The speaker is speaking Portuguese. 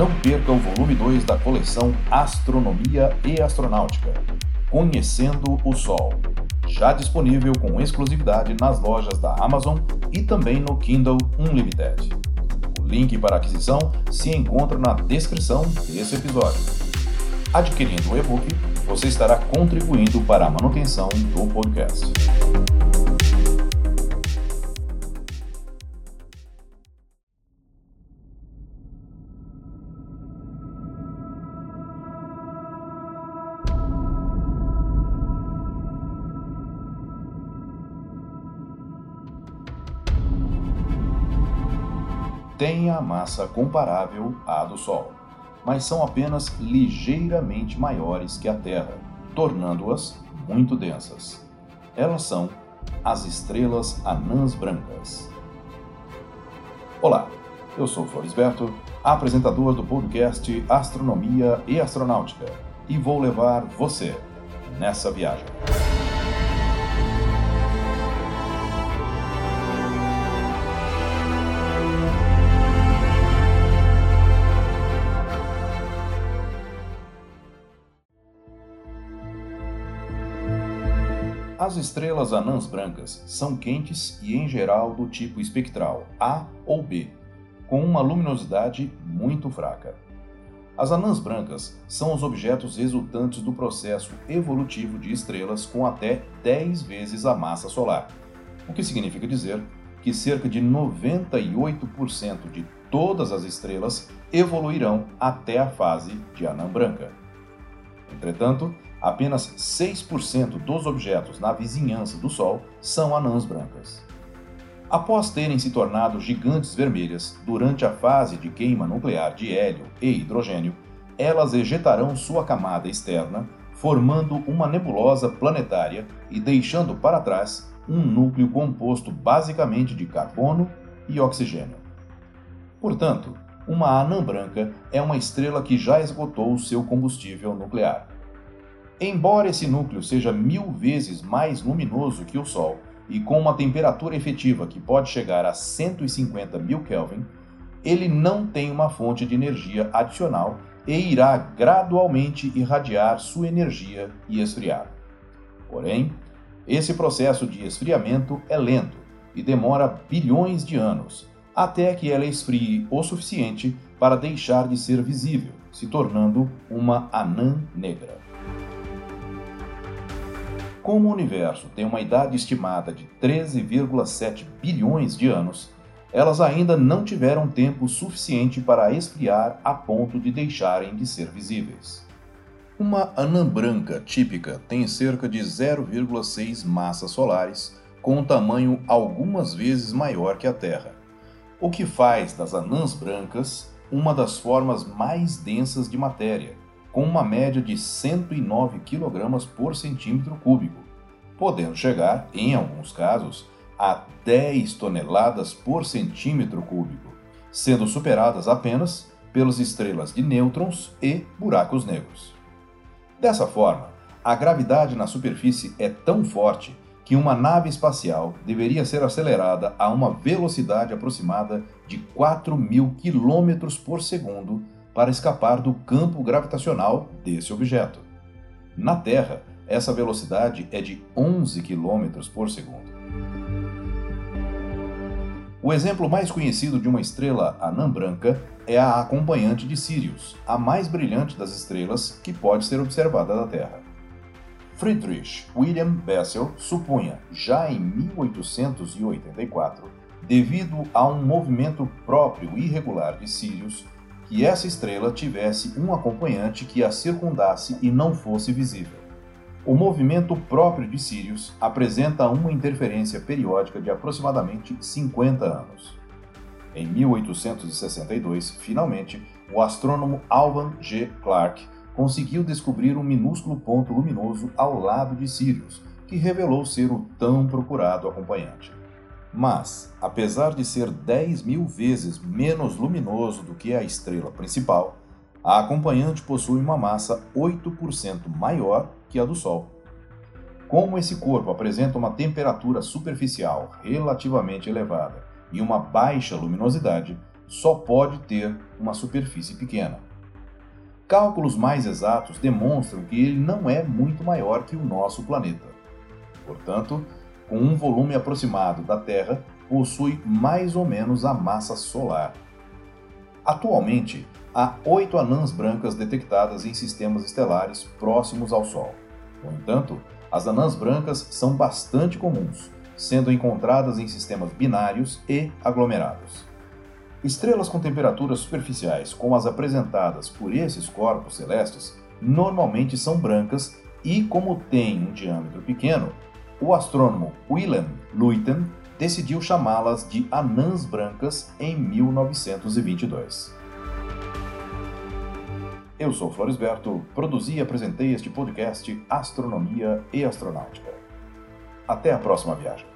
Não perca o volume 2 da coleção Astronomia e Astronáutica, Conhecendo o Sol, já disponível com exclusividade nas lojas da Amazon e também no Kindle Unlimited. O link para aquisição se encontra na descrição desse episódio. Adquirindo o e-book, você estará contribuindo para a manutenção do podcast. Têm a massa comparável à do Sol, mas são apenas ligeiramente maiores que a Terra, tornando-as muito densas. Elas são as estrelas anãs brancas. Olá, eu sou Florisberto, apresentador do podcast Astronomia e Astronáutica, e vou levar você nessa viagem. As estrelas anãs brancas são quentes e, em geral, do tipo espectral A ou B, com uma luminosidade muito fraca. As anãs brancas são os objetos resultantes do processo evolutivo de estrelas com até 10 vezes a massa solar, o que significa dizer que cerca de 98% de todas as estrelas evoluirão até a fase de anã branca. Entretanto, apenas 6% dos objetos na vizinhança do Sol são anãs brancas. Após terem se tornado gigantes vermelhas durante a fase de queima nuclear de hélio e hidrogênio, elas ejetarão sua camada externa, formando uma nebulosa planetária e deixando para trás um núcleo composto basicamente de carbono e oxigênio. Portanto, uma anã branca é uma estrela que já esgotou seu combustível nuclear. Embora esse núcleo seja mil vezes mais luminoso que o Sol e com uma temperatura efetiva que pode chegar a 150 mil Kelvin, ele não tem uma fonte de energia adicional e irá gradualmente irradiar sua energia e esfriar. Porém, esse processo de esfriamento é lento e demora bilhões de anos, até que ela esfrie o suficiente para deixar de ser visível, se tornando uma anã negra. Como o universo tem uma idade estimada de 13,7 bilhões de anos, elas ainda não tiveram tempo suficiente para esfriar a ponto de deixarem de ser visíveis. Uma anã branca típica tem cerca de 0,6 massas solares, com um tamanho algumas vezes maior que a Terra, o que faz das anãs brancas uma das formas mais densas de matéria, com uma média de 109 kg por centímetro cúbico, podendo chegar, em alguns casos, a 10 toneladas por centímetro cúbico, sendo superadas apenas pelas estrelas de nêutrons e buracos negros. Dessa forma, a gravidade na superfície é tão forte que uma nave espacial deveria ser acelerada a uma velocidade aproximada de 4 mil quilômetros por segundo para escapar do campo gravitacional desse objeto. Na Terra, essa velocidade é de 11 km por segundo. O exemplo mais conhecido de uma estrela anã branca é a acompanhante de Sirius, a mais brilhante das estrelas que pode ser observada da Terra. Friedrich William Bessel supunha, já em 1884, devido a um movimento próprio irregular de Sirius, que essa estrela tivesse um acompanhante que a circundasse e não fosse visível. O movimento próprio de Sirius apresenta uma interferência periódica de aproximadamente 50 anos. Em 1862, finalmente, o astrônomo Alvan G. Clark conseguiu descobrir um minúsculo ponto luminoso ao lado de Sirius, que revelou ser o tão procurado acompanhante. Mas, apesar de ser 10 mil vezes menos luminoso do que a estrela principal, a acompanhante possui uma massa 8% maior que a do Sol. Como esse corpo apresenta uma temperatura superficial relativamente elevada e uma baixa luminosidade, só pode ter uma superfície pequena. Cálculos mais exatos demonstram que ele não é muito maior que o nosso planeta. Portanto, com um volume aproximado da Terra, possui mais ou menos a massa solar. Atualmente, há oito anãs brancas detectadas em sistemas estelares próximos ao Sol. No entanto, as anãs brancas são bastante comuns, sendo encontradas em sistemas binários e aglomerados. Estrelas com temperaturas superficiais, como as apresentadas por esses corpos celestes, normalmente são brancas e, como têm um diâmetro pequeno, o astrônomo Willem Luiten decidiu chamá-las de anãs brancas em 1922. Eu sou Floresberto, produzi e apresentei este podcast Astronomia e Astronáutica. Até a próxima viagem.